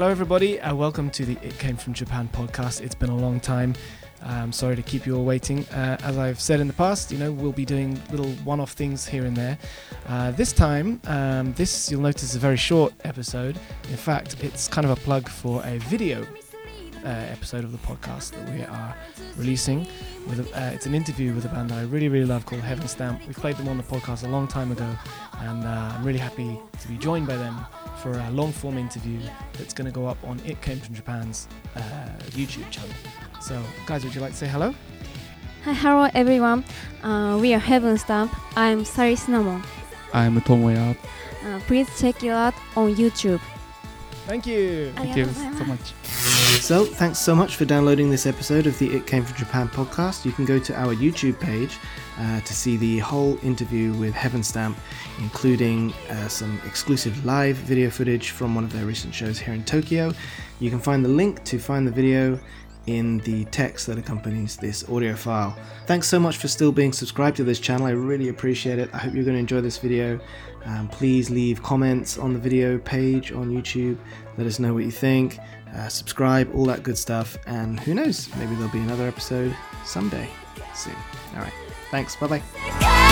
everybody. Uh, welcome to the It Came From Japan podcast. It's been a long time. I'm sorry to keep you all waiting. Uh, as I've said in the past, you know, we'll be doing little one off things here and there. Uh, this time, um, this you'll notice is a very short episode. In fact, it's kind of a plug for a video uh, episode of the podcast that we are releasing. With a, uh, it's an interview with a band that I really, really love called Heaven Stamp. We played them on the podcast a long time ago, and uh, I'm really happy to be joined by them for a long form interview that's going to go up on It Came From Japan's uh, YouTube channel. So, guys, would you like to say hello? Hi, hello everyone. Uh, we are Heaven Stamp. I'm Sally Cinnamon. I'm Tomoya. Uh, please check it out on YouTube. Thank you. Thank you so much. So, thanks so much for downloading this episode of the It Came From Japan podcast. You can go to our YouTube page uh, to see the whole interview with Heaven Stamp, including uh, some exclusive live video footage from one of their recent shows here in Tokyo. You can find the link to find the video in the text that accompanies this audio file. Thanks so much for still being subscribed to this channel. I really appreciate it. I hope you're going to enjoy this video. Um, please leave comments on the video page on YouTube. Let us know what you think. Uh, subscribe, all that good stuff. And who knows, maybe there'll be another episode someday soon. All right. Thanks. Bye bye.